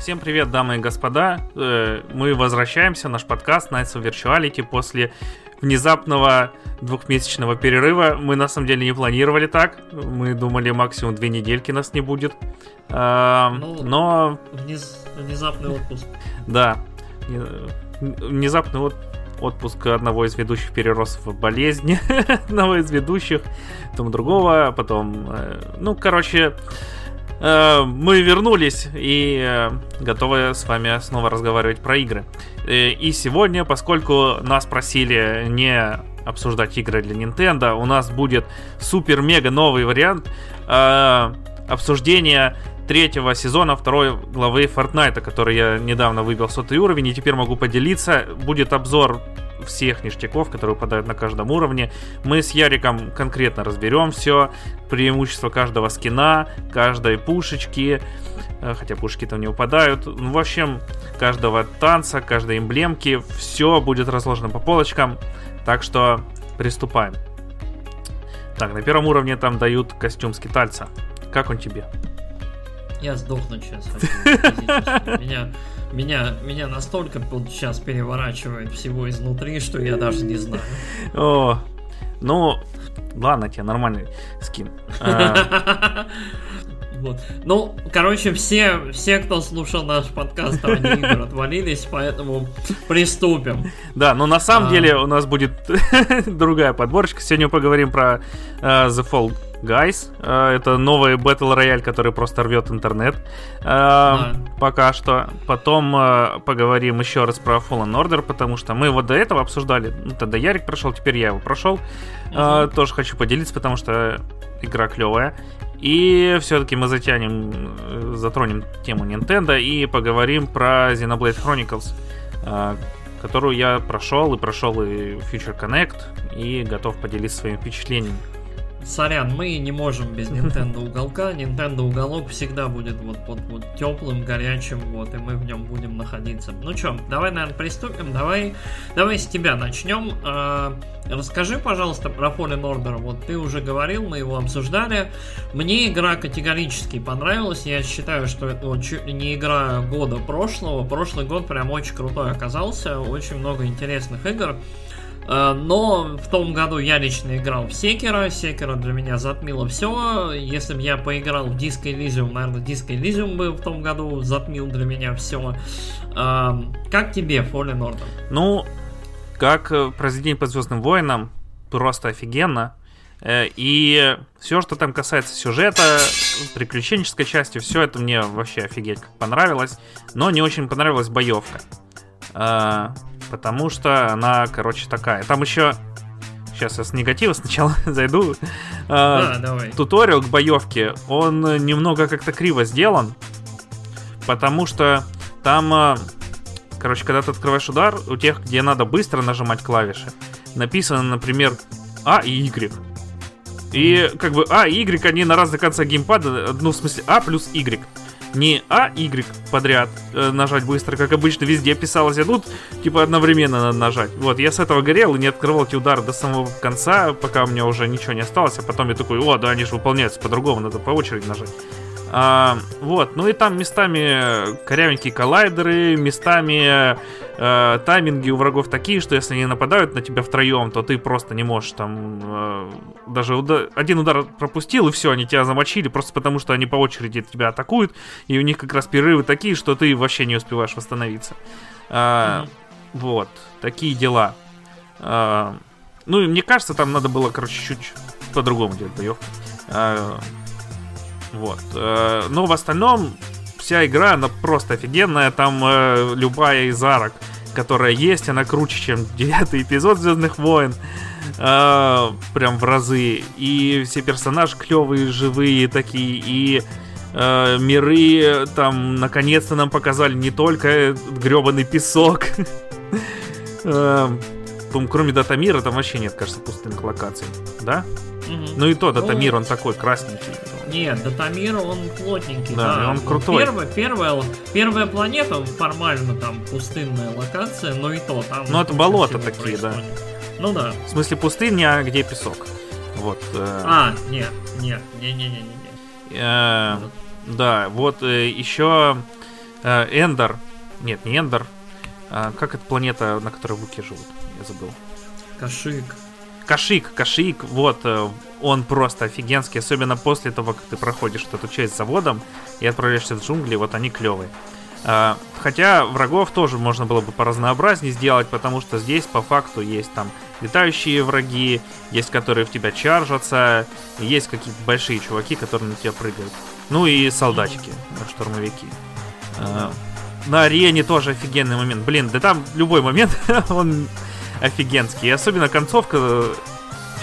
Всем привет, дамы и господа. Э, мы возвращаемся, наш подкаст Nights of Virtuality после внезапного двухмесячного перерыва. Мы на самом деле не планировали так. Мы думали максимум две недельки нас не будет. А, ну, но... Вниз... Внезапный отпуск. Да. Внезапный отпуск отпуск одного из ведущих перерос в болезнь одного из ведущих, потом другого, потом, э, ну, короче, э, мы вернулись и э, готовы с вами снова разговаривать про игры. И сегодня, поскольку нас просили не обсуждать игры для Nintendo, у нас будет супер-мега новый вариант обсуждения третьего сезона второй главы Fortnite, который я недавно выбил сотый уровень, и теперь могу поделиться. Будет обзор всех ништяков, которые выпадают на каждом уровне. Мы с Яриком конкретно разберем все, преимущества каждого скина, каждой пушечки, э, хотя пушки там не выпадают. Ну, в общем, каждого танца, каждой эмблемки, все будет разложено по полочкам. Так что приступаем. Так, на первом уровне там дают костюм скитальца. Как он тебе? Я сдохну сейчас. Меня, меня, меня настолько вот сейчас переворачивает всего изнутри, что я даже не знаю. О, ну, ладно, тебе нормальный скин. А. Вот. Ну, короче, все, все, кто слушал наш подкаст ради игр, отвалились, поэтому приступим. Да, но на самом а... деле у нас будет другая подборочка. Сегодня поговорим про uh, The Fall Guys. Uh, это новый Battle Royale, который просто рвет интернет. Uh, да. Пока что. Потом uh, поговорим еще раз про Fallen Order, потому что мы его до этого обсуждали. Ну, тогда Ярик прошел, теперь я его прошел. Uh-huh. Тоже хочу поделиться, потому что игра клевая. И все-таки мы затянем, затронем тему Nintendo и поговорим про Xenoblade Chronicles, которую я прошел и прошел и Future Connect и готов поделиться своими впечатлениями. Сорян, мы не можем без Nintendo уголка. Nintendo уголок всегда будет вот, вот, вот теплым, горячим, вот, и мы в нем будем находиться. Ну что, давай, наверное, приступим. Давай, давай с тебя начнем. Э, расскажи, пожалуйста, про Fallen Order. Вот ты уже говорил, мы его обсуждали. Мне игра категорически понравилась. Я считаю, что это вот чуть ли не игра года прошлого. Прошлый год прям очень крутой оказался. Очень много интересных игр. Э, но в том году я лично играл в Секера. Секера для меня затмило все. Если бы я поиграл в Disco Elysium, наверное, Disco Elysium бы в том году затмил для меня все. Э, как тебе Fallen Order? Ну, как э, произведение по Звездным войнам, просто офигенно. И все, что там касается сюжета, приключенческой части, все это мне вообще офигеть понравилось. Но не очень понравилась боевка потому что она, короче, такая. Там еще Сейчас я с негатива сначала зайду. А, да, давай. Туториал к боевке, он немного как-то криво сделан, потому что там, а, короче, когда ты открываешь удар, у тех, где надо быстро нажимать клавиши, написано, например, А и Y. И как бы А и Y, они на разных концах геймпада, ну, в смысле, А плюс Y не А, Y подряд э, нажать быстро, как обычно везде писалось, а тут типа одновременно надо нажать. Вот, я с этого горел и не открывал эти удары до самого конца, пока у меня уже ничего не осталось, а потом я такой, о, да, они же выполняются по-другому, надо по очереди нажать. А, вот, ну и там местами корявенькие коллайдеры, местами э, тайминги у врагов такие, что если они нападают на тебя втроем, то ты просто не можешь там э, даже уда- один удар пропустил и все, они тебя замочили просто потому, что они по очереди тебя атакуют, и у них как раз перерывы такие, что ты вообще не успеваешь восстановиться. А, mm-hmm. Вот, такие дела. А, ну и мне кажется, там надо было, короче, чуть по-другому делать боевку. А, вот. Э, но в остальном вся игра, она просто офигенная. Там э, любая из арок, которая есть, она круче, чем девятый эпизод Звездных войн. Э, прям в разы. И все персонажи клевые, живые такие. И э, миры там наконец-то нам показали не только гребаный песок. Э, кроме Датамира там вообще нет, кажется, пустынных локаций. Да? Ну и то, Датамир, он такой красненький. Нет, Датамир, он плотненький. Да, да. он крутой. Первая, первая, первая планета, формально там пустынная локация, но и то там... Ну это болота такие, происходит. да. Ну да. В смысле пустыня, а где песок. Вот. Э... А, нет, нет, не-не-не-не. Э, да, вот э, еще Э, Эндер. Нет, не Эндер. А, как эта планета, на которой вуки живут? Я забыл. Кашик. Кашик, Кашик, вот, э, он просто офигенский, особенно после того, как ты проходишь эту часть с заводом и отправляешься в джунгли, вот они клевые. А, хотя врагов тоже можно было бы поразнообразнее сделать, потому что здесь по факту есть там летающие враги, есть которые в тебя чаржатся, есть какие-то большие чуваки, которые на тебя прыгают. Ну и солдатики, штурмовики. А, на арене тоже офигенный момент. Блин, да там любой момент, он офигенский. И особенно концовка.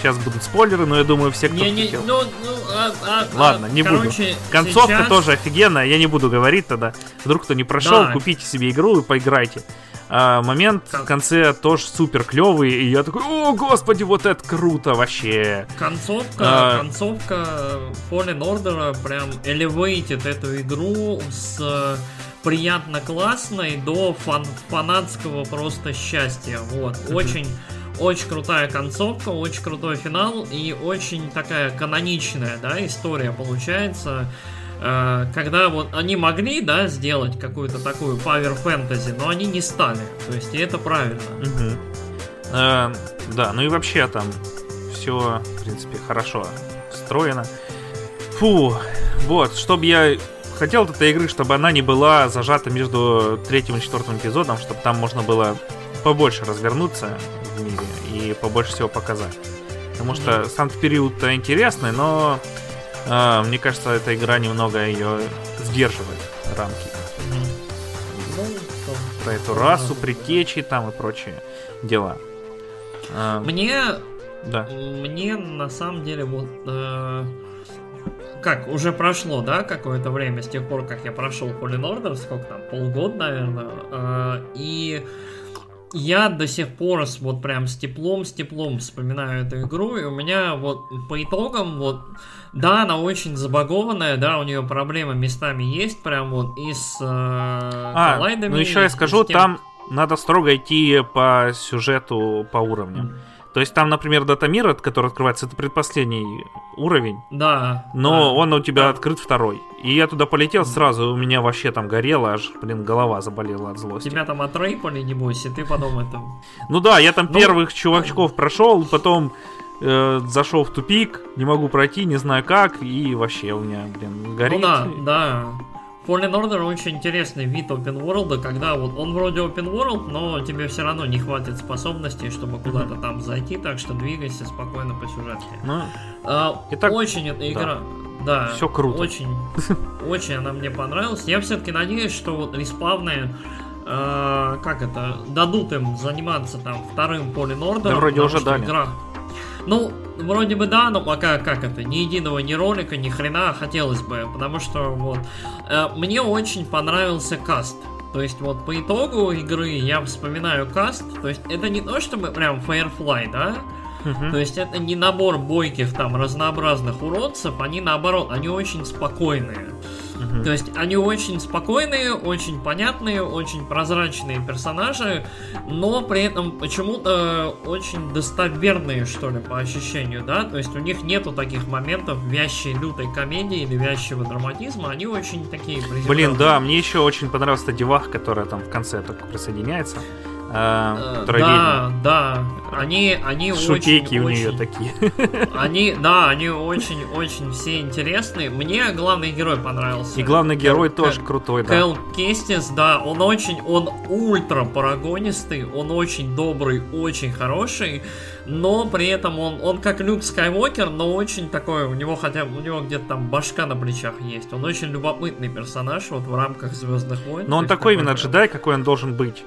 Сейчас будут спойлеры, но я думаю, все, кто Не, не, хотел. ну, ну, а, а, Ладно, а, не короче, буду. Концовка сейчас- тоже офигенная, я не буду говорить тогда. Вдруг кто не прошел, Да. купите себе игру и поиграйте. А, момент Кон- в конце тоже супер клевый, и я такой, о, господи, вот это круто вообще. Концовка, А. концовка Fallen Order прям элевейтит эту игру с приятно классной до фан- фанатского просто счастья. Вот, очень очень крутая концовка, очень крутой финал и очень такая каноничная, да, история получается. Э, Когда вот они могли, да, сделать какую-то такую power fantasy, но они не стали. То есть, и это правильно. Мгм. Э, да, ну и вообще там все, в принципе, хорошо встроено. Фу, вот, чтобы я хотел от этой игры, чтобы она не была зажата между третьим и четвертым эпизодом, чтобы там можно было побольше развернуться в мире и побольше всего показать. Потому что сам период-то интересный, но э, мне кажется, эта игра немного ее сдерживает рамки Ну, про эту расу, предтечи там и прочие дела. А, Мне да. Мне на самом деле вот э, как уже прошло, да, какое-то время с тех пор, как я прошел Fallen Order, сколько там, полгода, наверное, э, и я до сих пор с, вот прям с теплом, с теплом вспоминаю эту игру, и у меня вот по итогам вот да, она очень забагованная, да, у нее проблемы местами есть, прям вот и с э, А, коллайдами, ну еще я скажу, тем- там надо строго идти по сюжету, по уровням. То есть там, например, Датамир, от- который открывается, это предпоследний уровень, Да. но да. он у тебя Да. открыт второй. И я туда полетел сразу, у меня вообще там горело, аж, блин, голова заболела от злости. Тебя там отрейпали, небось, и ты потом это... Ну да, я там Ну, первых чувачков прошел, потом э, зашел в тупик, не могу пройти, не знаю как, и вообще у меня, блин, горит. Ну да, да. Fallen Order очень интересный вид open world, когда вот он вроде open world, но тебе все равно не хватит способностей, чтобы куда-то там зайти, так что двигайся спокойно по сюжетке. Ну, А, Итак, очень эта игра, да, Всё круто. Очень, очень она мне понравилась. Я все-таки надеюсь, что вот респавны э, как это, дадут им заниматься там вторым Order. Да вроде уже дали. Игра... Ну, вроде бы да, но пока как это, ни единого ни ролика, ни хрена хотелось бы, потому что вот э, мне очень понравился каст. То есть вот по итогу игры я вспоминаю каст, то есть это не то чтобы прям Firefly, да, мгм. то есть это не набор бойких там разнообразных уродцев, они наоборот, они очень спокойные. Мгм. То есть они очень спокойные, очень понятные, очень прозрачные персонажи, но при этом почему-то очень достоверные, что ли, по ощущению, да? То есть у них нету таких моментов вящей лютой комедии или вящего драматизма, они очень такие Блин, да, мне еще очень понравилась эта деваха, которая там в конце только присоединяется. Э, Э, Да, да, они, они. Шутейки очень, у нее очень- такие. Они, да, они очень-очень все интересные. Мне главный герой понравился. И главный герой Кэл- тоже крутой, да. Кэл Кестис, да, он очень, он ультра парагонистый, он очень добрый, очень хороший, но при этом он, он как Люк Скайуокер, но очень такой, у него хотя у него где-то там башка на плечах есть, он очень любопытный персонаж вот в рамках Звездных войн. Но он такой именно джедай, какой он должен быть.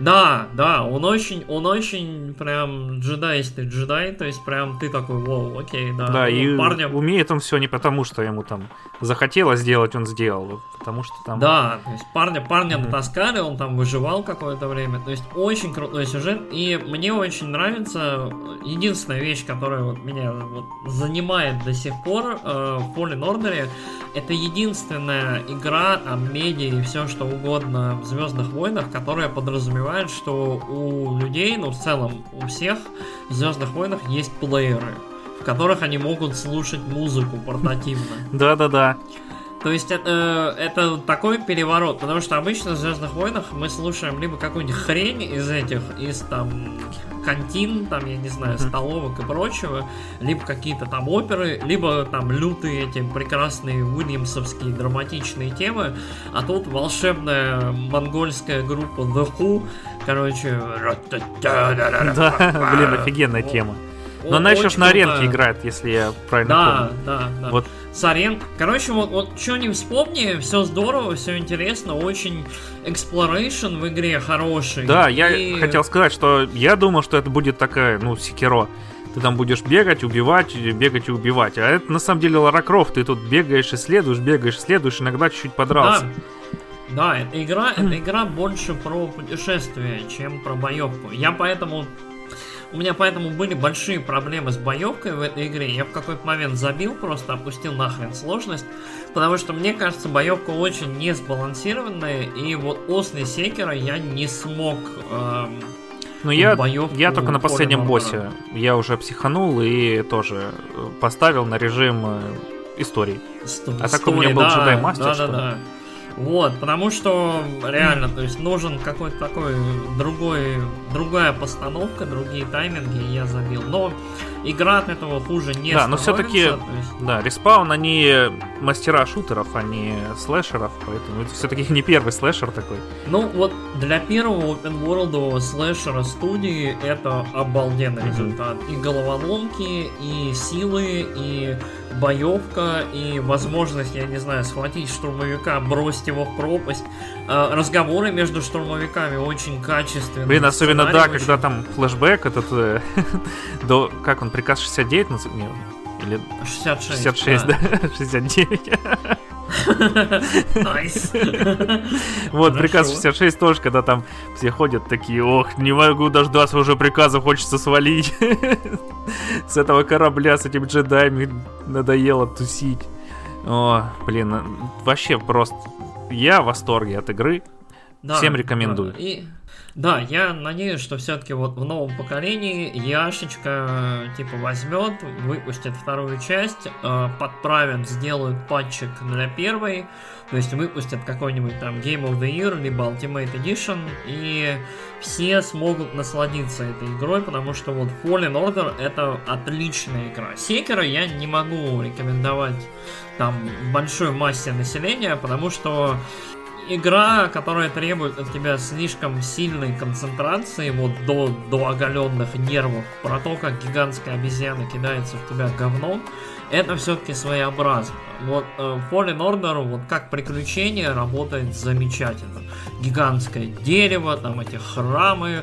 Да, да, он очень, он очень прям джедайстый джедай, то есть прям ты такой, вау, окей, да. Да, Ну, и парня умеет он все не потому, что ему там захотелось сделать, он сделал. Потому что там... Да, то есть парня, парня Мгм. натаскали, он там выживал какое-то время. То есть очень крутой сюжет. И мне очень нравится единственная вещь, которая вот меня вот занимает до сих пор э, в Fallen Order, это единственная игра о медиа и все что угодно в Звездных войнах, которая подразумевает, что у людей, ну в целом у всех в Звездных войнах есть плееры, в которых они могут слушать музыку портативно. Да-да-да. То есть это, это такой переворот, потому что обычно в Звездных войнах мы слушаем либо какую-нибудь хрень из этих, из там кантин, там, я не знаю, столовок и прочего, либо какие-то там оперы, либо там лютые эти прекрасные уильямсовские драматичные темы, а тут волшебная монгольская группа The Who, короче... Да, блин, офигенная тема. Но она еще ж на аренке играет, если я правильно да, помню. Да, да, да. Вот с арен. Короче, вот, вот что не вспомни, все здорово, все интересно, очень exploration в игре хороший. Да, и... я хотел сказать, что я думал, что это будет такая, ну, секиро. Ты там будешь бегать, убивать, бегать и убивать. А это на самом деле Лара Крофт. Ты тут бегаешь, исследуешь, бегаешь, исследуешь, иногда чуть-чуть подрался. Да. Да, эта игра, эта игра больше про путешествие, чем про боевку. Я поэтому у меня поэтому были большие проблемы с боевкой в этой игре. Я в какой-то момент забил, просто опустил нахрен сложность. Потому что мне кажется, боевка очень не сбалансированная. И вот после секера я не смог эм, ну, я, я только на последнем боссе. Я уже психанул и тоже э, поставил на режим э, истории. Сто, а так у меня был да, джедай мастер. Да, что да, да. Вот, потому что реально, то есть нужен какой-то такой другой, другая постановка, другие тайминги, и я забил. Но игра от этого хуже не Да, но все-таки, есть... да, Respawn, они мастера шутеров, а не слэшеров, поэтому это все-таки не первый слэшер такой. Ну, вот для первого open world слэшера студии это обалденный mm-hmm. результат. И головоломки, и силы, и боевка и возможность, я не знаю, схватить штурмовика, бросить его в пропасть. А, разговоры между штурмовиками очень качественные. Блин, особенно да, очень... когда там флешбэк этот э, до как он приказ 69 не, или 66. 66, да, да 69. Nice. Вот, приказ 66 тоже, когда там все ходят такие, ох, не могу дождаться уже приказа, хочется свалить. С этого корабля, с этим джедаями надоело тусить. О, блин, вообще просто... Я в восторге от игры. Всем рекомендую. Да, я надеюсь, что все-таки вот в новом поколении Яшечка типа возьмет, выпустит вторую часть, э, подправят, сделают патчик для первой, то есть выпустят какой-нибудь там Game of the Year, либо Ultimate Edition, и все смогут насладиться этой игрой, потому что вот Fallen Order это отличная игра. Секера я не могу рекомендовать там большой массе населения, потому что игра, которая требует от тебя слишком сильной концентрации, вот до, до оголенных нервов, про то, как гигантская обезьяна кидается в тебя говном, это все-таки своеобразно. Вот э, Fallen Order, вот как приключение, работает замечательно. Гигантское дерево, там эти храмы,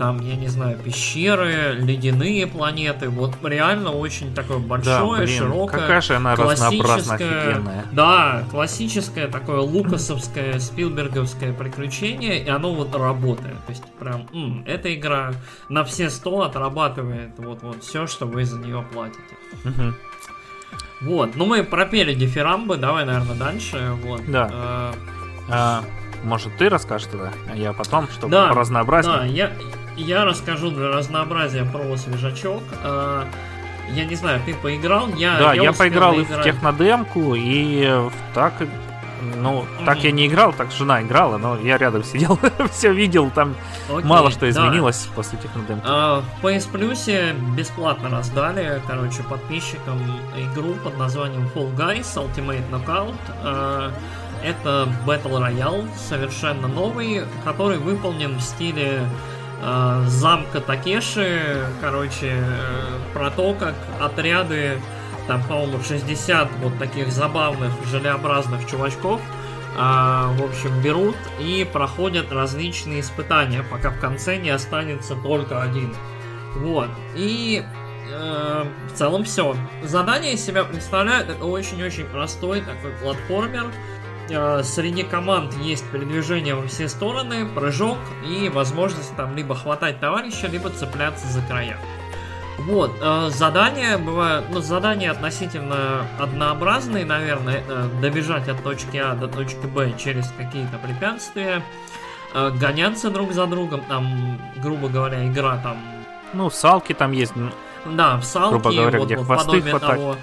там, я не знаю, пещеры, ледяные планеты. Вот реально очень такое большое, да, блин, широкое. Какая же она разнообразно офигенная. Да, классическое такое лукасовское, спилберговское приключение, и оно вот работает. То есть прям, м, эта игра на все сто отрабатывает вот, вот все, что вы за нее платите. Угу. Вот, ну мы пропели дифирамбы, давай, наверное, дальше. Вот. Да. Э, а, может, ты расскажешь тогда, а я потом, чтобы да, разнообразнее. Да, я, я расскажу для разнообразия про свежачок. А, я не знаю, ты поиграл? Я, да, я, я поиграл и в технодемку, и так... Ну, mm-hmm. так я не играл, так жена играла, но я рядом сидел, все видел, там okay, мало что изменилось да. после технодемки. Uh, в PS Plus бесплатно раздали, короче, подписчикам игру под названием Fall Guys Ultimate Knockout. Uh, это Battle Royale, совершенно новый, который выполнен в стиле э, замка Такеши, короче, э, про то, как отряды, там, по-моему, 60 вот таких забавных, желеобразных чувачков, э, в общем, берут и проходят различные испытания, пока в конце не останется только один. Вот. И э, в целом все. Задание из себя представляет, это очень-очень простой такой платформер, Э, среди команд есть передвижение во все стороны, прыжок и возможность там либо хватать товарища, либо цепляться за края. Вот, э, задания бывают, ну, задания относительно однообразные, наверное, это добежать от точки А до точки Б через какие-то препятствия, э, гоняться друг за другом, там, грубо говоря, игра там... Ну, салки там есть, Да, в салке, Грубо говоря, вот, где вот хвосты хватать. того.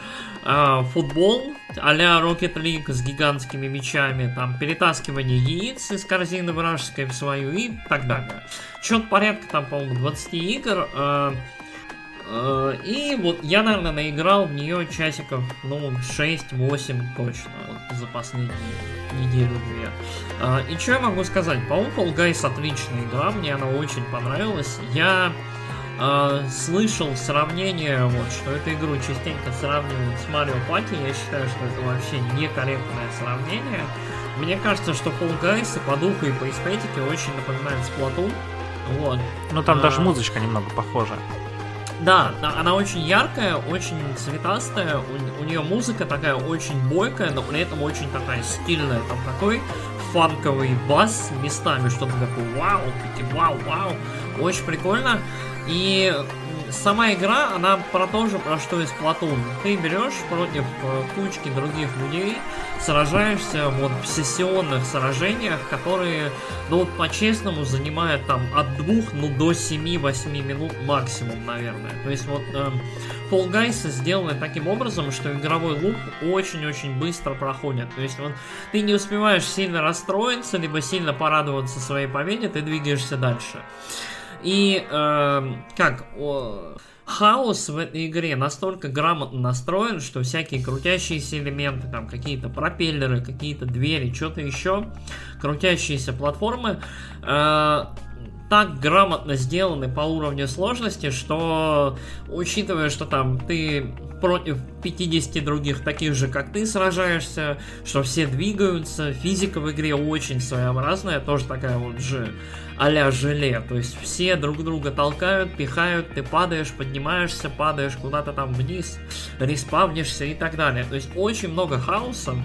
А, футбол а-ля Rocket League с гигантскими мячами, там перетаскивание яиц из корзины вражеской в свою и так далее. Счет порядка там, по-моему, 20 игр. а, а, и вот я, наверное, наиграл в нее часиков, ну, 6-8 точно, вот, за последние неделю-две. И что я могу сказать? По-моему, Fall Guys отличная игра, мне она очень понравилась. Я а, слышал сравнение, вот, что эту игру частенько сравнивают с Mario Party. Я считаю, что это вообще некорректное сравнение. Мне кажется, что Fall Guys по духу, и по эстетике очень напоминает Splatoon. Вот. Ну там А. даже музычка немного похожа. Да, она очень яркая, очень цветастая, у, нее музыка такая очень бойкая, но при этом очень такая стильная, там такой фанковый бас местами, что-то такое вау, такие вау, вау, очень прикольно. И сама игра, она про то же, про что и Splatoon. Ты берешь против э, кучки других людей, сражаешься вот в сессионных сражениях, которые, ну вот по-честному, занимают там от двух, ну до 7-8 минут максимум, наверное. То есть вот эм, Fall Guys сделаны таким образом, что игровой луп очень-очень быстро проходит. То есть вот ты не успеваешь сильно расстроиться, либо сильно порадоваться своей победе, ты двигаешься дальше. И эм, как о, хаос в этой игре настолько грамотно настроен, что всякие крутящиеся элементы, там какие-то пропеллеры, какие-то двери, что-то еще, крутящиеся платформы, э, так грамотно сделаны по уровню сложности, что учитывая, что там ты против 50 других таких же, как ты, сражаешься, что все двигаются, физика в игре очень своеобразная, тоже такая вот же а-ля желе, то есть все друг друга толкают, пихают, ты падаешь, поднимаешься, падаешь куда-то там вниз, респавнишься и так далее. То есть очень много хаоса,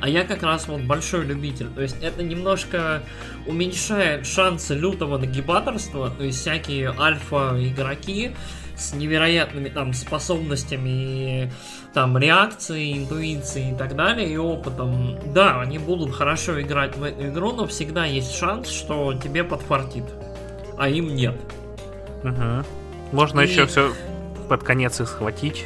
а я как раз вот большой любитель. То есть это немножко уменьшает шансы лютого нагибаторства. То есть всякие альфа-игроки с невероятными там способностями там реакцией, интуицией и так далее, и опытом. Да, они будут хорошо играть в эту игру, но всегда есть шанс, что тебе подфартит. А им нет. Мгм. Можно И- еще все под конец их схватить.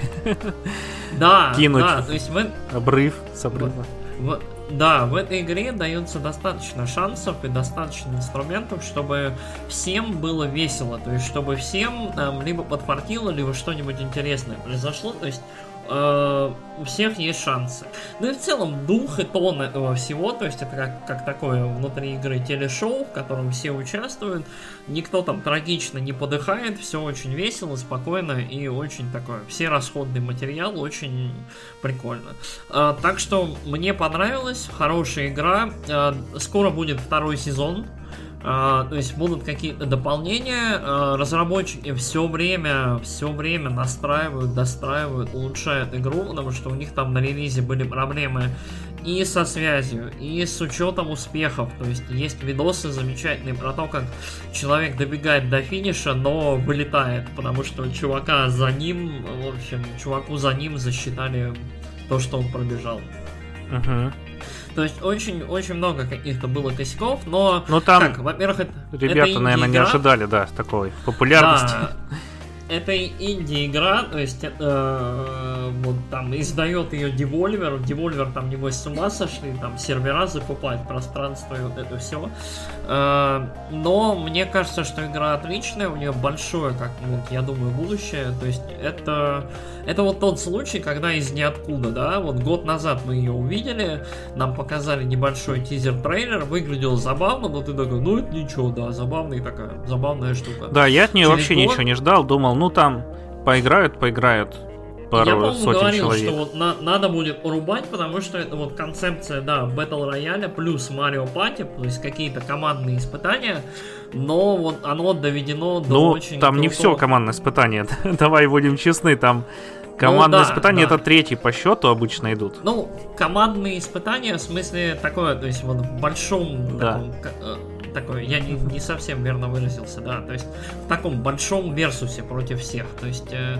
Да, Кинуть. да, то есть в, Обрыв с обрыва. В- да, в этой игре дается достаточно шансов и достаточно инструментов, чтобы всем было весело. То есть, чтобы всем там либо подфартило, либо что-нибудь интересное произошло. То есть, э, у всех есть шансы. Ну и в целом дух и тон этого всего, то есть это как, как такое внутри игры телешоу, в котором все участвуют, никто там трагично не подыхает, все очень весело, спокойно и очень такое, все расходный материал, очень прикольно. А, так что мне понравилось, хорошая игра, А, скоро будет второй сезон, то есть будут какие-то дополнения. а, разработчики все время, все время настраивают, достраивают, улучшают игру, потому что у них там на релизе были проблемы и со связью, и с учетом успехов. То есть есть видосы замечательные про то, как человек добегает до финиша, но вылетает, потому что чувака за ним, в общем, чуваку за ним засчитали то, что он пробежал. Мгм. То есть очень-очень много каких-то было косяков, но Ну там так, во-первых, это ребята, это наверное, не ожидали, да, такой популярности. Да, это инди-игра, то есть э, вот там издает ее Devolver, Devolver там небось с ума сошли, там сервера закупать, пространство и вот это все. но мне кажется, что игра отличная, у нее большое, как вот, я думаю, будущее. То есть это это вот тот случай, когда из ниоткуда, да, вот год назад мы ее увидели, нам показали небольшой тизер-трейлер, выглядел забавно, но ты такой, ну это ничего, да, забавная такая, забавная штука. Да, я от нее Через вообще год- ничего не ждал. Думал, ну там поиграют, поиграют Я, пару по-моему, сотен говорил, человек. что вот на- надо будет урубать, потому что это вот концепция, да, Battle Royale плюс Mario Party, то есть какие-то командные испытания, но вот оно доведено до Ну, очень там не крутого- все командное испытание. Давай будем честны, там командные Ну да, испытания да. это третий по счету обычно идут. Ну, командные испытания, в смысле такое, то есть вот в большом Да. таком, э, такое, я не, не совсем верно выразился, да, то есть в таком большом версусе против всех, то есть э,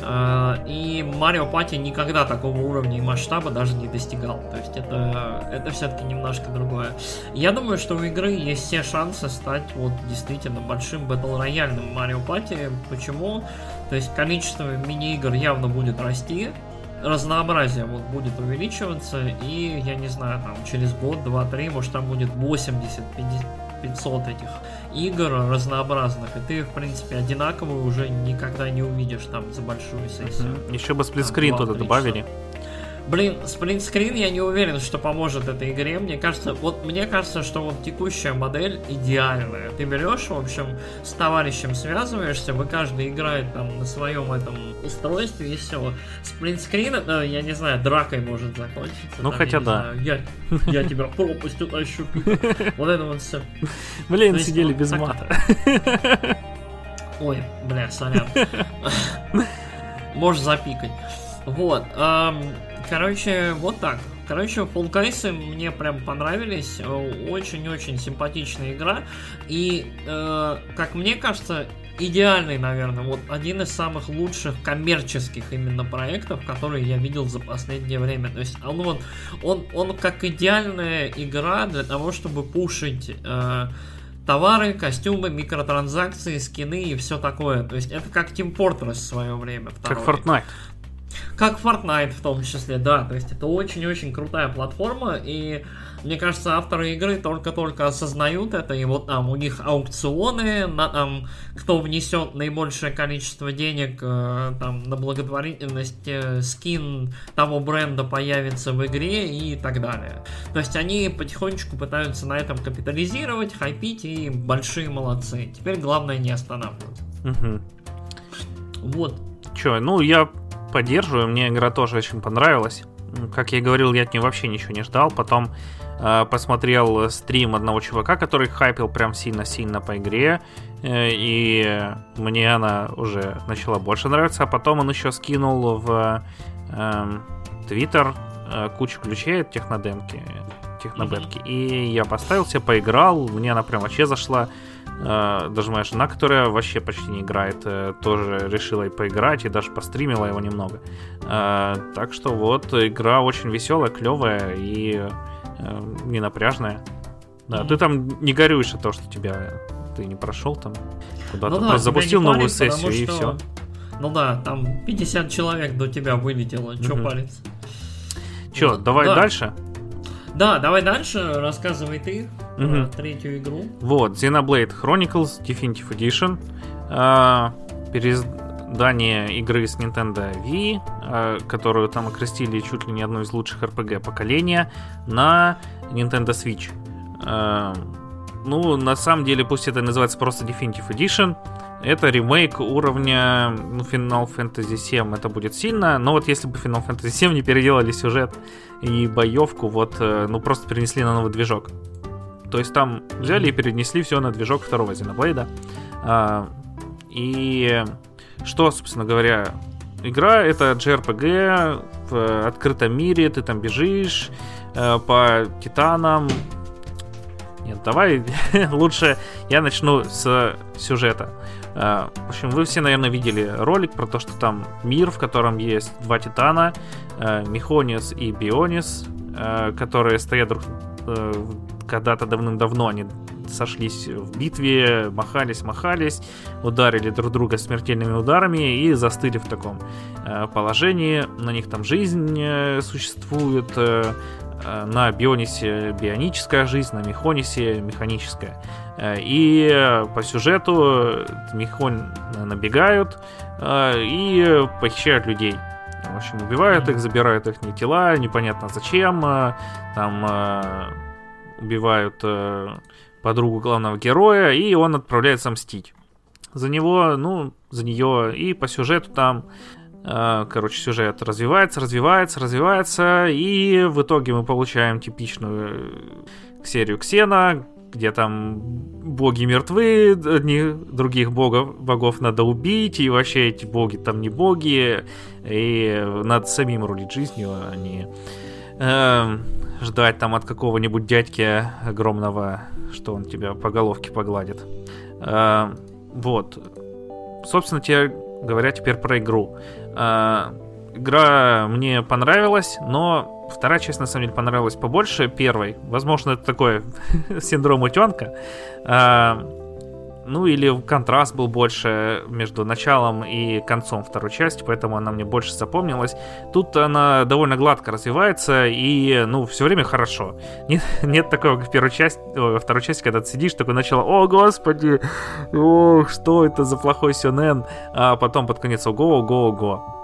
э, и Марио Пати никогда такого уровня и масштаба даже не достигал, то есть это, это все-таки немножко другое. Я думаю, что у игры есть все шансы стать вот действительно большим батл-рояльным Марио Пати, почему? То есть количество мини-игр явно будет расти, разнообразие вот будет увеличиваться, и, я не знаю, там, через год, два, три, может, там будет 80, 50, 500 этих игр разнообразных, и ты, в принципе, одинаковую уже никогда не увидишь там за большую сессию. Еще бы сплитскрин туда добавили. Часа. Блин, сплинтскрин я не уверен, что поможет этой игре. Мне кажется, вот мне кажется, что вот текущая модель идеальная. Ты берешь, в общем, с товарищем связываешься, вы каждый играет там на своем этом устройстве и все. Сплинтскрин, э, я не знаю, дракой может закончиться. Ну там, хотя да. Знаю, я, я тебя пропасть утащу. Вот это вот все. Блин, сидели без мата. Ой, бля, сорян. Можешь запикать. Вот. Короче, вот так. Короче, Guys мне прям понравились. Очень-очень симпатичная игра. И, э, как мне кажется, идеальный, наверное, вот один из самых лучших коммерческих именно проектов, которые я видел за последнее время. То есть он вот, он, он как идеальная игра для того, чтобы пушить э, товары, костюмы, микротранзакции, скины и все такое. То есть это как Team Fortress в свое время. Второй. Как Fortnite. Как Fortnite в том числе, да. То есть это очень-очень крутая платформа, и мне кажется, авторы игры только-только осознают это, и вот там у них аукционы, на, там, кто внесет наибольшее количество денег э, там, на благотворительность, э, скин того бренда появится в игре и так далее. То есть они потихонечку пытаются на этом капитализировать, хайпить, и большие молодцы. Теперь главное не останавливаться. Угу. Вот. Че, ну я поддерживаю, мне игра тоже очень понравилась. Как я и говорил, я от нее вообще ничего не ждал. Потом э, посмотрел стрим одного чувака, который хайпил прям сильно-сильно по игре. Э, и мне она уже начала больше нравиться. А потом он еще скинул в эм, Твиттер э, кучу ключей от технодемки, технобетки. Mm-hmm. И я поставил себе, поиграл. Мне она прям вообще зашла. Э, моя жена, которая вообще почти не играет, э, тоже решила и поиграть, и даже постримила его немного. Э, так что вот, игра очень веселая, клевая и не напряжная. Да, mm-hmm. ты там не горюешь от того, что тебя ты не прошел там куда-то, ну, да, запустил новую сессию и что... все. Ну да, там 50 человек до тебя вылетело, mm-hmm. чё париться. Чё, вот. давай да. дальше? Да, давай дальше, рассказывай ты угу. про третью игру. Вот, Xenoblade Chronicles Definitive Edition. Э, переиздание игры с Nintendo Wii, э, которую там окрестили чуть ли не одну из лучших RPG поколения, на Nintendo Switch. Э, ну, на самом деле, пусть это называется просто Definitive Edition, это ремейк уровня ну, Final Fantasy VII, это будет сильно, но вот если бы Final Fantasy VII не переделали сюжет и боевку, вот, э, ну, просто перенесли на новый движок. То есть там взяли и перенесли все на движок второго Xenoblade. А, и что, собственно говоря, игра это JRPG в открытом мире, ты там бежишь э, по титанам, нет, давай лучше я начну с сюжета. А, в общем, вы все, наверное, видели ролик про то, что там мир, в котором есть два титана, э, Мехонис и Бионис, э, которые стоят друг э, когда-то давным-давно они сошлись в битве, махались, махались, ударили друг друга смертельными ударами и застыли в таком положении. На них там жизнь существует, Э, на Бионисе бионическая жизнь, на Мехонисе механическая. Э, и по сюжету Мехон набегают э, и похищают людей. В общем, убивают их, забирают их тела, непонятно зачем. Там убивают подругу главного героя, и он отправляется мстить. За него, ну, за нее. И по сюжету там Э, короче, сюжет развивается, развивается, развивается, и в итоге мы получаем типичную э, серию Ксена, где там боги мертвы, одних других богов, богов надо убить, и вообще эти боги там не боги, и надо самим рулить жизнью, а не э, ждать там от какого-нибудь дядьки огромного, что он тебя по головке погладит. Э, вот. Собственно, тебе говоря теперь про игру. Э, игра мне понравилась, но вторая часть на самом деле понравилась побольше первой. Возможно, это такой синдром утенка. Э, ну или контраст был больше между началом и концом второй части, поэтому она мне больше запомнилась. Тут она довольно гладко развивается и, ну, все время хорошо. Нет, нет такого, как в первой части, во второй части, когда ты сидишь, такое начало, о, господи, о, что это за плохой сюнен, а потом под конец, ого, ого, ого.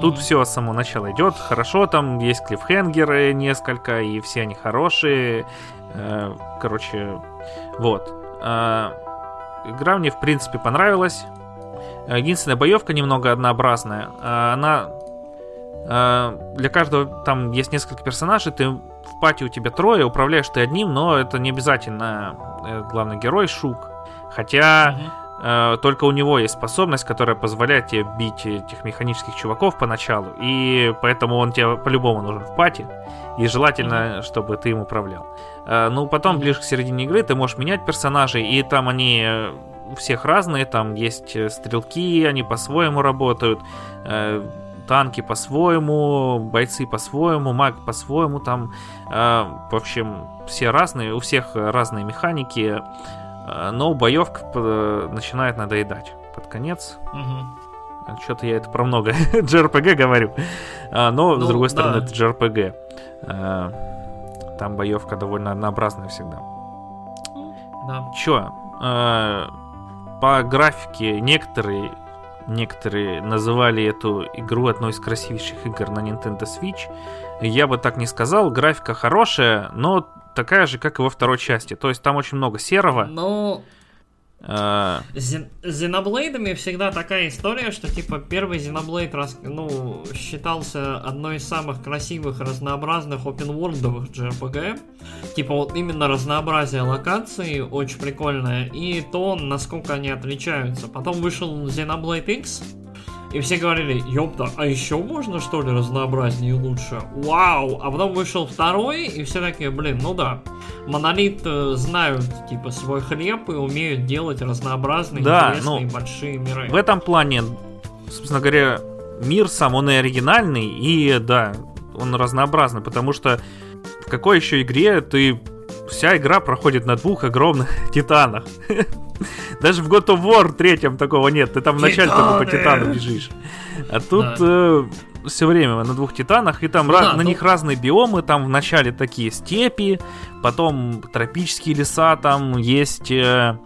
Тут mm-hmm. все с самого начала идет хорошо, там есть клиффхенгеры несколько, и все они хорошие. Э, короче, вот. Игра мне, в принципе, понравилась. Единственная боевка немного однообразная. А, она а, для каждого там есть несколько персонажей, ты в пати у тебя трое, управляешь ты одним, но это не обязательно э, главный герой Шук. Хотя. Только у него есть способность, которая позволяет тебе бить этих механических чуваков поначалу, и поэтому он тебе по-любому нужен в пати, и желательно, чтобы ты им управлял. Э, ну, потом, ближе к середине игры, ты можешь менять персонажей, и там они э, у всех разные, там есть э, стрелки, они по-своему работают, танки по-своему, бойцы по-своему, маг по-своему, там, в общем, все разные, у всех разные механики, но боевка начинает надоедать под конец. Угу. Что-то я это про много JRPG говорю, но, ну, с другой стороны, да. это JRPG. Там боевка довольно однообразная всегда. Да. Чё? По графике некоторые некоторые называли эту игру одной из красивейших игр на Nintendo Switch. Я бы так не сказал. Графика хорошая, но такая же, как и во второй части. То есть там очень много серого. Ну, с Зеноблейдами всегда такая история, что типа первый Зеноблейд рас... ну, считался одной из самых красивых, разнообразных опенворлдовых JRPG. Типа вот именно разнообразие локаций очень прикольное. И то, насколько они отличаются. Потом вышел Xenoblade X, и все говорили, ёпта, а еще можно что ли разнообразнее и лучше? Вау! А потом вышел второй, и все такие, блин, ну да. Монолит э, знают, типа, свой хлеб и умеют делать разнообразные, да, интересные, ну, большие миры. В этом плане, собственно говоря, мир сам, он и оригинальный, и, да, он разнообразный, потому что в какой еще игре ты... Вся игра проходит на двух огромных титанах. Даже в God of War третьем такого нет. Ты там вначале только по Титану бежишь. А тут да. э, все время на двух Титанах, и там ну, да, на ну... них разные биомы. Там вначале такие степи, потом тропические леса, там есть... Э,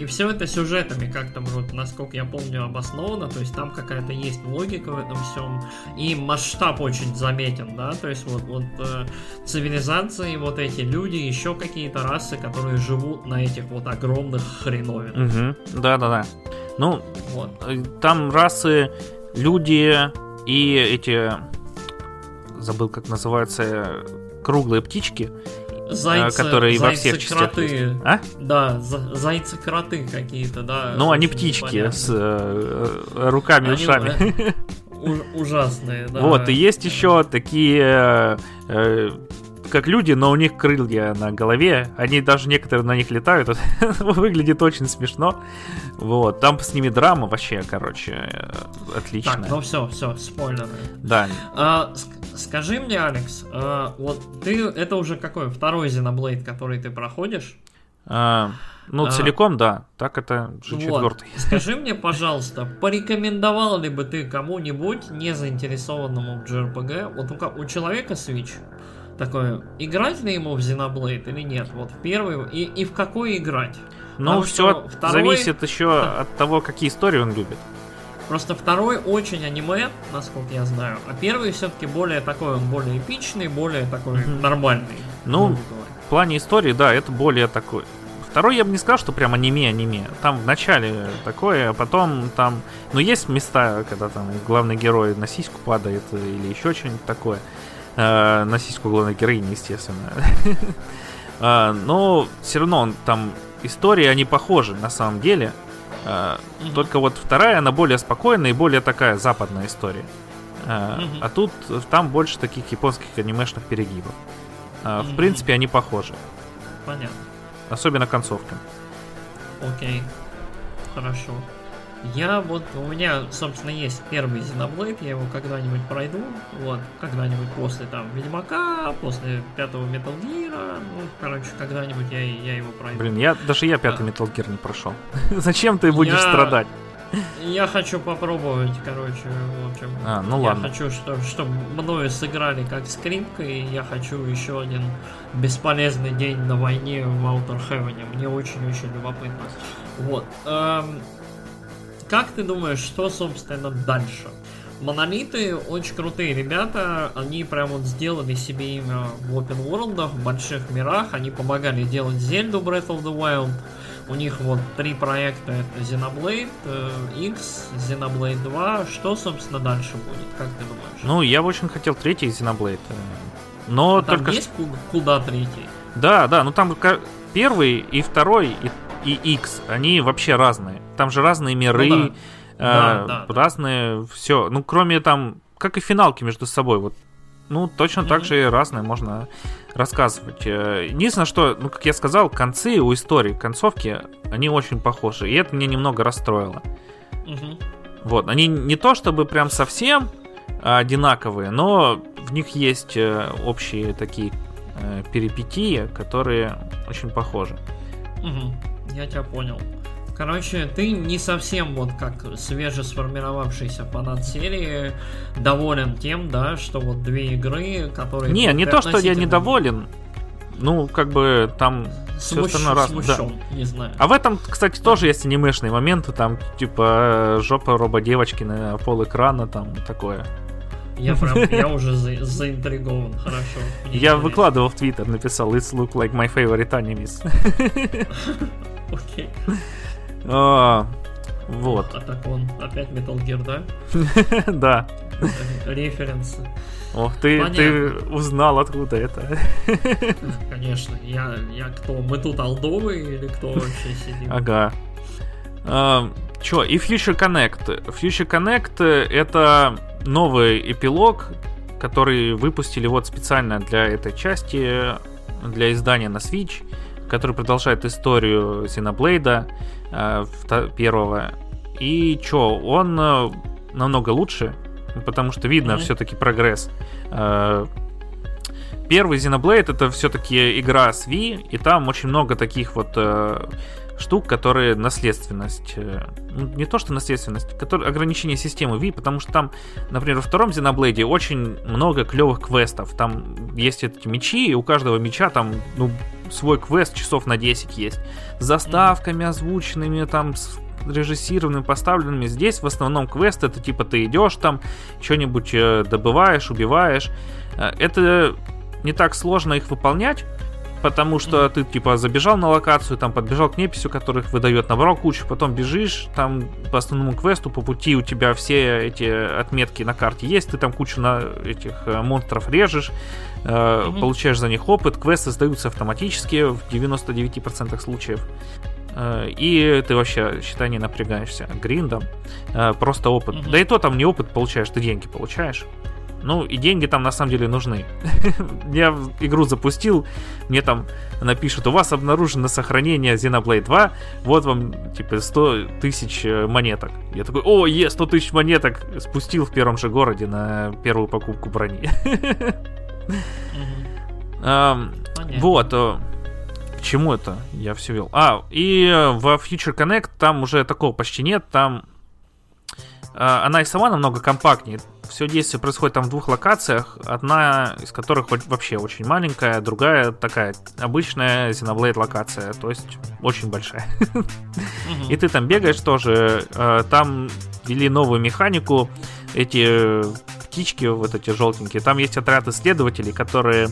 и все это сюжетами как-то, вот, насколько я помню, обосновано, то есть там какая-то есть логика в этом всем, и масштаб очень заметен, да, то есть вот, вот э, цивилизации, вот эти люди, еще какие-то расы, которые живут на этих вот огромных хреновинах. Угу. Да-да-да. Ну, вот. Э, там расы, люди и эти, забыл как называются, круглые птички, Зайцы, которые зайцы, во всех частях кроты. Есть. А? Да, зайцы-кроты какие-то, да. Ну, они птички непонятно. с э, руками и ушами. ужасные, да. Вот, и есть еще такие э, как люди, но у них крылья на голове. Они даже некоторые на них летают. Выглядит очень смешно. Вот. Там с ними драма вообще, короче, э, отлично. Так, ну все, все, спойлеры. Да. А, скажи мне, Алекс, а, вот ты это уже какой второй Xenoblade, который ты проходишь? А, ну, а, целиком, да. Так это же вот. четвертый. Скажи мне, пожалуйста, порекомендовал ли бы ты кому-нибудь, не заинтересованному в JRPG, вот у, у человека Switch, такое, играть ли ему в Xenoblade или нет? Вот в первый, и, и в какой играть? Ну, все второй... зависит еще от того, какие истории он любит. Просто второй очень аниме, насколько я знаю, а первый все-таки более такой, он более эпичный, более такой mm-hmm. нормальный. Ну, в плане истории, да, это более такой. Второй я бы не сказал, что прям аниме-аниме. Там в начале такое, а потом там... Ну, есть места, когда там главный герой на сиську падает или еще что-нибудь такое. Э, на сиську главной героини, естественно. э, но все равно он там истории, они похожи на самом деле. Э, только вот вторая, она более спокойная и более такая западная история. Э, а тут там больше таких японских анимешных перегибов. А, В принципе, они похожи. Понятно. Особенно концовка. Окей. Хорошо. Я вот, у меня, собственно, есть первый Xenoblade, я его когда-нибудь пройду, вот, когда-нибудь после там Ведьмака, после пятого Metal Gear, ну, короче, когда-нибудь я, я его пройду. Блин, я даже я пятый Metal Gear не прошел. Зачем ты будешь Я- страдать? Я хочу попробовать, короче, в общем. А, ну я ладно. хочу, чтобы, чтобы мною сыграли как скрипкой, и я хочу еще один бесполезный день на войне в Outer Heaven. Мне очень-очень любопытно. Вот. эм, как ты думаешь, что, собственно, дальше? Монолиты очень крутые ребята, они прям вот сделали себе имя в open world, в больших мирах, они помогали делать Зельду Breath of the Wild, у них вот три проекта, это Xenoblade э, X, Xenoblade 2, что, собственно, дальше будет, как ты думаешь? Ну, я бы очень хотел третий Xenoblade. э, Но Там только... есть ку- куда третий? Да, да, ну там первый и второй и, и X, они вообще разные. Там же разные миры, Ну да. э, Да, да, разные все. Ну, кроме там, как и финалки между собой, вот. Ну, точно так же и разные можно рассказывать. Э, Единственное, что, ну, как я сказал, концы у истории, концовки, они очень похожи. И это меня немного расстроило. Мгм. Вот, они не то чтобы прям совсем а, одинаковые, но в них есть э, общие такие э, перипетии, которые очень похожи. Мгм. Я тебя понял. Короче, ты не совсем вот как сформировавшийся фанат серии доволен тем, да, что вот две игры, которые... Не, не то, что я недоволен. Ну, как бы там все смущ- остальное раз. да. смущен, не знаю. А в этом, кстати, тоже есть анимешные моменты, там, типа, жопа робо-девочки на пол экрана, там, такое. Я прям, я уже за- заинтригован, хорошо. Я интересно. выкладывал в Твиттер, написал It's look like my favorite animes. Окей. А, Вот, А так он опять Metal Gear, да? да. Референсы. Ох, ты, ты узнал, откуда это. Конечно, я, я кто? Мы тут алдовые или кто вообще сидим? Ага. А, Чё, и Future Connect. Future Connect это новый эпилог, который выпустили вот специально для этой части, для издания на Switch, который продолжает историю вто- первого. И чё, он э, намного лучше, потому что видно Мгм. все-таки прогресс. Э, Первый Xenoblade это все-таки игра с Wii, и там очень много таких вот э, штук, которые наследственность. э, ну, не то, что наследственность, которые ограничение системы Wii, потому что там, например, во втором Xenoblade очень много клевых квестов. Там есть эти мечи, и у каждого меча там, ну, свой квест часов на 10 есть. С заставками озвученными, там, с режиссированными, поставленными. Здесь в основном квест это типа ты идешь там, что-нибудь э, добываешь, убиваешь. Э, Это не так сложно их выполнять, потому что ты типа забежал на локацию, там подбежал к неписью, которых выдает, набрал кучу, потом бежишь, там по основному квесту по пути у тебя все эти отметки на карте есть, ты там кучу на этих э, монстров режешь, э, Мгм. получаешь за них опыт, квесты сдаются автоматически в 99% случаев. Э, И ты вообще, считай, не напрягаешься гриндом. Э, Просто опыт. Мгм. Да и то там не опыт получаешь, ты деньги получаешь. Ну, и деньги там на самом деле нужны. Я игру запустил, мне там напишут, у вас обнаружено сохранение Xenoblade 2, вот вам, типа, 100 тысяч э, монеток. Я такой, о, е, 100 тысяч монеток, спустил в первом же городе на первую покупку брони. Вот, э, к чему это я все вел? А, и э, во Future Connect там уже такого почти нет, там она и сама намного компактнее. Все действие происходит там в двух локациях, одна из которых во- вообще очень маленькая, другая такая обычная Xenoblade локация, то есть очень большая. И ты там бегаешь тоже. э, Там ввели новую механику. Эти птички, вот эти желтенькие. Там есть отряд исследователей, которые...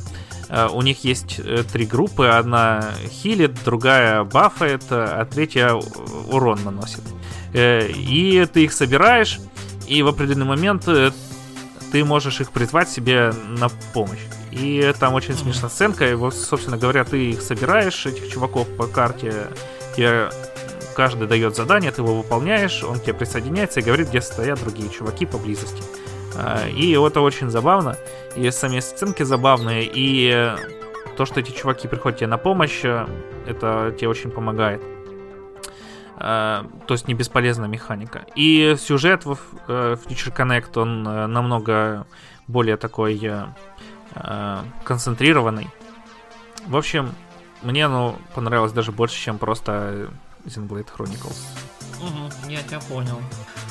э, У них есть э, три группы. Одна хилит, другая бафает, а третья урон наносит. И ты их собираешь, и в определенный момент ты можешь их призвать себе на помощь. И там очень смешная сценка. И вот, собственно говоря, ты их собираешь, этих чуваков по карте. Тебе каждый дает задание, ты его выполняешь, он к тебе присоединяется и говорит, где стоят другие чуваки поблизости. А, И это очень забавно. И сами сценки забавные. И то, что эти чуваки приходят тебе на помощь, э, это тебе очень помогает. Э, то есть не бесполезная механика. И сюжет в э, Future Connect, он э, намного более такой концентрированный. В общем, мне оно понравилось даже больше, чем просто Xenoblade Chronicles. Угу, я тебя понял.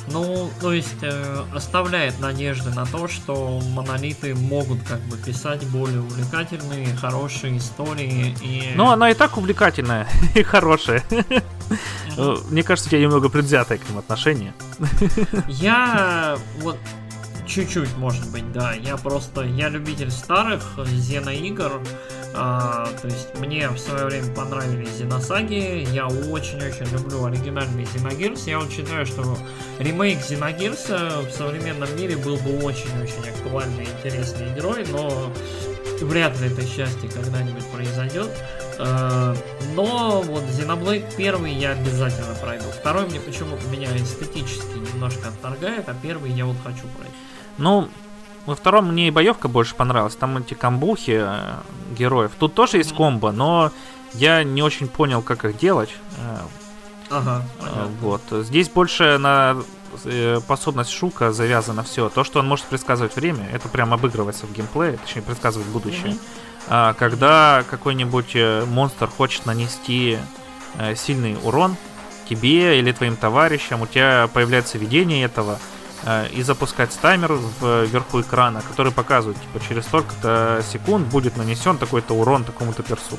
Ну, то есть э, оставляет надежды на то, что монолиты могут как бы писать более увлекательные, хорошие истории и. Ну, она и так увлекательная и хорошая. Мне кажется, у тебя немного предвзятое к ним отношение. Я вот чуть-чуть, может быть, да. Я просто я любитель старых Зена игр. А, то есть мне в свое время понравились Зеносаги. Я очень-очень люблю оригинальный Зеногирс. Я вот считаю, что ремейк Зеногирса в современном мире был бы очень-очень актуальной и интересной игрой, но вряд ли это счастье когда-нибудь произойдет. А, но вот Xenoblade первый я обязательно пройду. Второй мне почему-то меня эстетически немножко отторгает, а первый я вот хочу пройти. Ну, во втором мне и боевка больше понравилась. Там эти комбухи э, героев. Тут тоже есть комбо, но я не очень понял, как их делать. Э, ага. Э, вот. Здесь больше на э, способность Шука завязано все. То, что он может предсказывать время, это прям обыгрывается в геймплее, точнее предсказывать будущее. Mm-hmm. А, когда какой-нибудь э, монстр хочет нанести э, сильный урон тебе или твоим товарищам, у тебя появляется видение этого, Э, и запускать таймер вверху экрана, который показывает, типа, через столько-то секунд будет нанесен такой-то урон такому-то персу.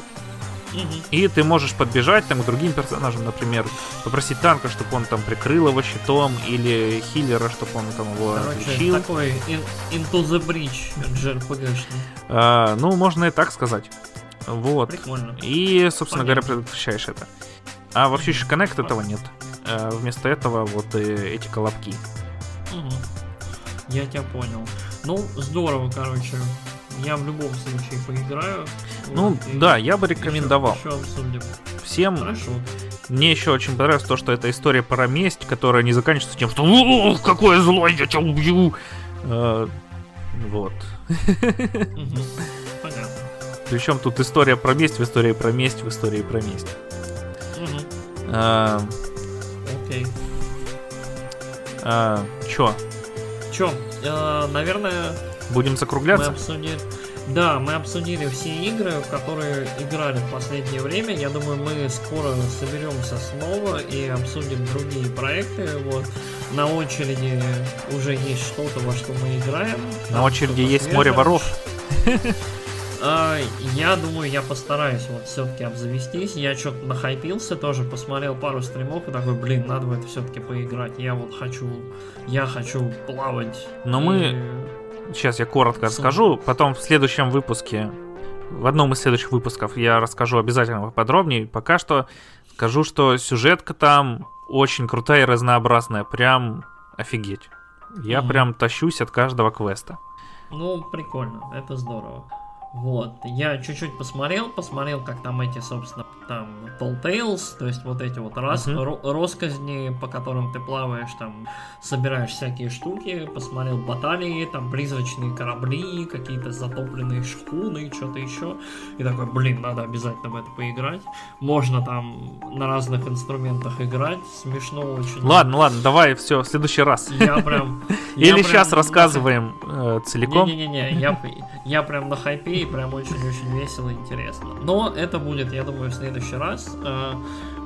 И ты можешь подбежать там к другим персонажам, например, попросить танка, чтобы он там прикрыл его щитом, или хиллера, чтобы он там его Короче, такой in, into the bridge JRPG. А, ну, можно и так сказать. Вот. Прикольно. И, собственно Понятно. говоря, предотвращаешь это. А вообще еще Connect этого нет. А, вместо этого вот эти колобки. Угу. Я тебя понял. Ну, здорово, короче. Я в любом случае поиграю. Ну, вот, да, я бы рекомендовал. Еще, еще обсудим. Всем. Хорошо. Мне еще очень понравилось то, что это история про месть, которая не заканчивается тем, что какое зло, я тебя убью. А, вот. Понятно. Причем тут история про месть в истории про месть в истории про месть. А, Окей. А, чё? Чё? Э, наверное... Будем закругляться? Мы обсудили... Да, мы обсудили все игры, в которые играли в последнее время. Я думаю, мы скоро соберемся снова и обсудим другие проекты. Вот на очереди уже есть что-то, во что мы играем. На очереди есть море воров. А, я думаю, я постараюсь вот все-таки обзавестись. Я что-то нахайпился, тоже посмотрел пару стримов и такой, блин, надо в это все-таки поиграть. Я вот хочу, я хочу плавать. Но и... мы, сейчас я коротко расскажу, потом в следующем выпуске, в одном из следующих выпусков я расскажу обязательно подробнее. Пока что скажу, что сюжетка там очень крутая и разнообразная, прям офигеть. Я mm-hmm. прям тащусь от каждого квеста. Ну, прикольно, это здорово. Вот, я чуть-чуть посмотрел, посмотрел, как там эти, собственно, там Tall Tales, то есть вот эти вот рас, uh-huh. росказни, по которым ты плаваешь, там собираешь всякие штуки, посмотрел баталии, там призрачные корабли, какие-то затопленные шхуны, что-то еще, и такой, блин, надо обязательно в это поиграть. Можно там на разных инструментах играть, смешно очень. Ладно, ладно, давай, все, в следующий раз. Я прям... Или сейчас рассказываем э, целиком. Не-не-не, я прям на хайпе и прям очень-очень весело и интересно. Но это будет, я думаю, в следующий раз. Э,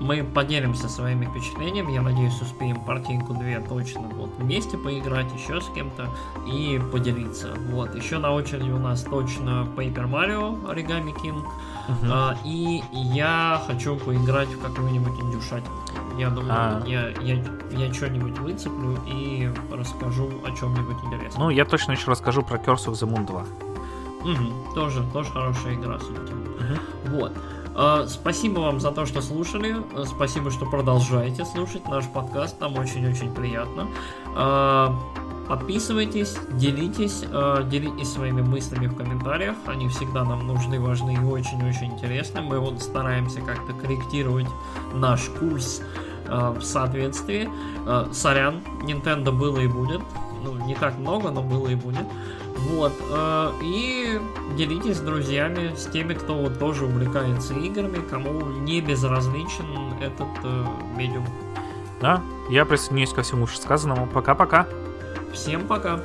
мы поделимся своими впечатлениями. Я надеюсь, успеем партийку две точно вот вместе поиграть, еще с кем-то и поделиться. Вот. Еще на очереди у нас точно Paper Mario Origami King. Uh-huh. И я хочу поиграть в какую-нибудь индюшатину. Я думаю, а... я, я, я что-нибудь выцеплю и расскажу о чем-нибудь интересном. Ну, я точно еще расскажу про Curse of the Moon 2. Угу, тоже, тоже хорошая игра, судя угу. Вот. Uh, спасибо вам за то, что слушали. Спасибо, что продолжаете слушать наш подкаст. Нам очень-очень приятно. Uh, подписывайтесь, делитесь, делитесь своими мыслями в комментариях. Они всегда нам нужны, важны и очень-очень интересны. Мы вот стараемся как-то корректировать наш курс в соответствии. Сорян, Nintendo было и будет. Ну, не так много, но было и будет. Вот. Э, и делитесь с друзьями, с теми, кто вот тоже увлекается играми, кому не безразличен этот э, медиум. Да, я присоединяюсь ко всему сказанному. Пока-пока. Всем пока.